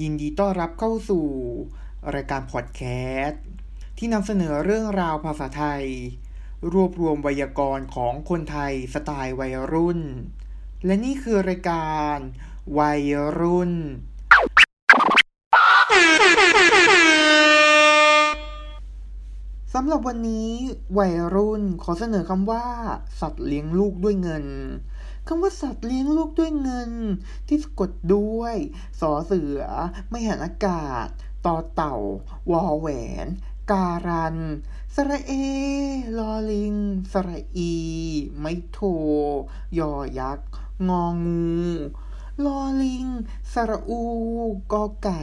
ยินดีต้อนรับเข้าสู่ รายการพอดแคสต์ที่นำเสนอเรื่องราวภาษาไทย รวบรวมไวยากรณ์ของคนไทยสไตล์วัยรุ่น และนี่คือรายการวัยรุ่น สำหรับวันนี้วัยรุ่นขอเสนอคำว่า สัตว์เลี้ยงลูกด้วยเงิน คำว่าสัตว์เลี้ยงลูกด้วยเงิน ที่สะกดด้วยสอเสือ ไม่หันอากาศต่อเต่า วอแหวน การัน สระเอ ลอลิง สระอี ไม่โท ยอยักษ์ งองูลอลิง สระอู กอไก่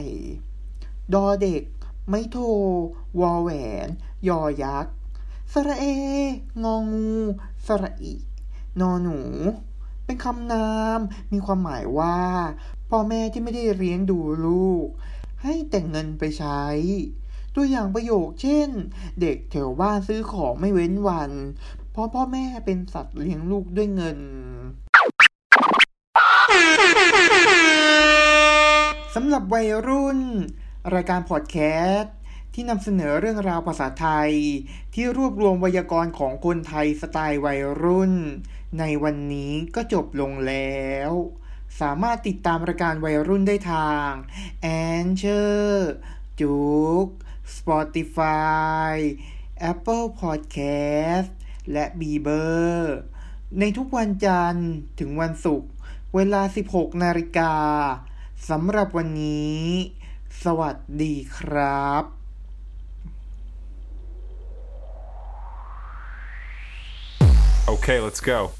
ดอเด็ก ไม่โท วอแหวน ยอยักษ์ สระเอ งองู สระอี นอหนู เป็นคำนาม มีความหมายว่า พ่อแม่ที่ไม่ได้เลี้ยงดูลูก ให้แต่งเงินไปใช้ ตัวอย่างประโยคเช่น เด็กแถวบ้านซื้อของไม่เว้นวัน เพราะพ่อแม่เป็นสัตว์เลี้ยงลูกด้วยเงินสำหรับวัยรุ่น รายการพอดแคสต์ที่นำเสนอเรื่องราวภาษาไทย ที่รวบรวมไวยากรณ์ของคนไทยสไตล์วัยรุ่น ในวันนี้ก็จบลงแล้ว สามารถติดตามรายการวัยรุ่นได้ทาง a n c h o r จุก Spotify Apple Podcast และ b ีเบอร์ในทุกวันจันทร์ถึงวันศุกร์เวลา 16 นาฬิกาสำหรับวันนี้ สวัสดีครับ Okay, let's go.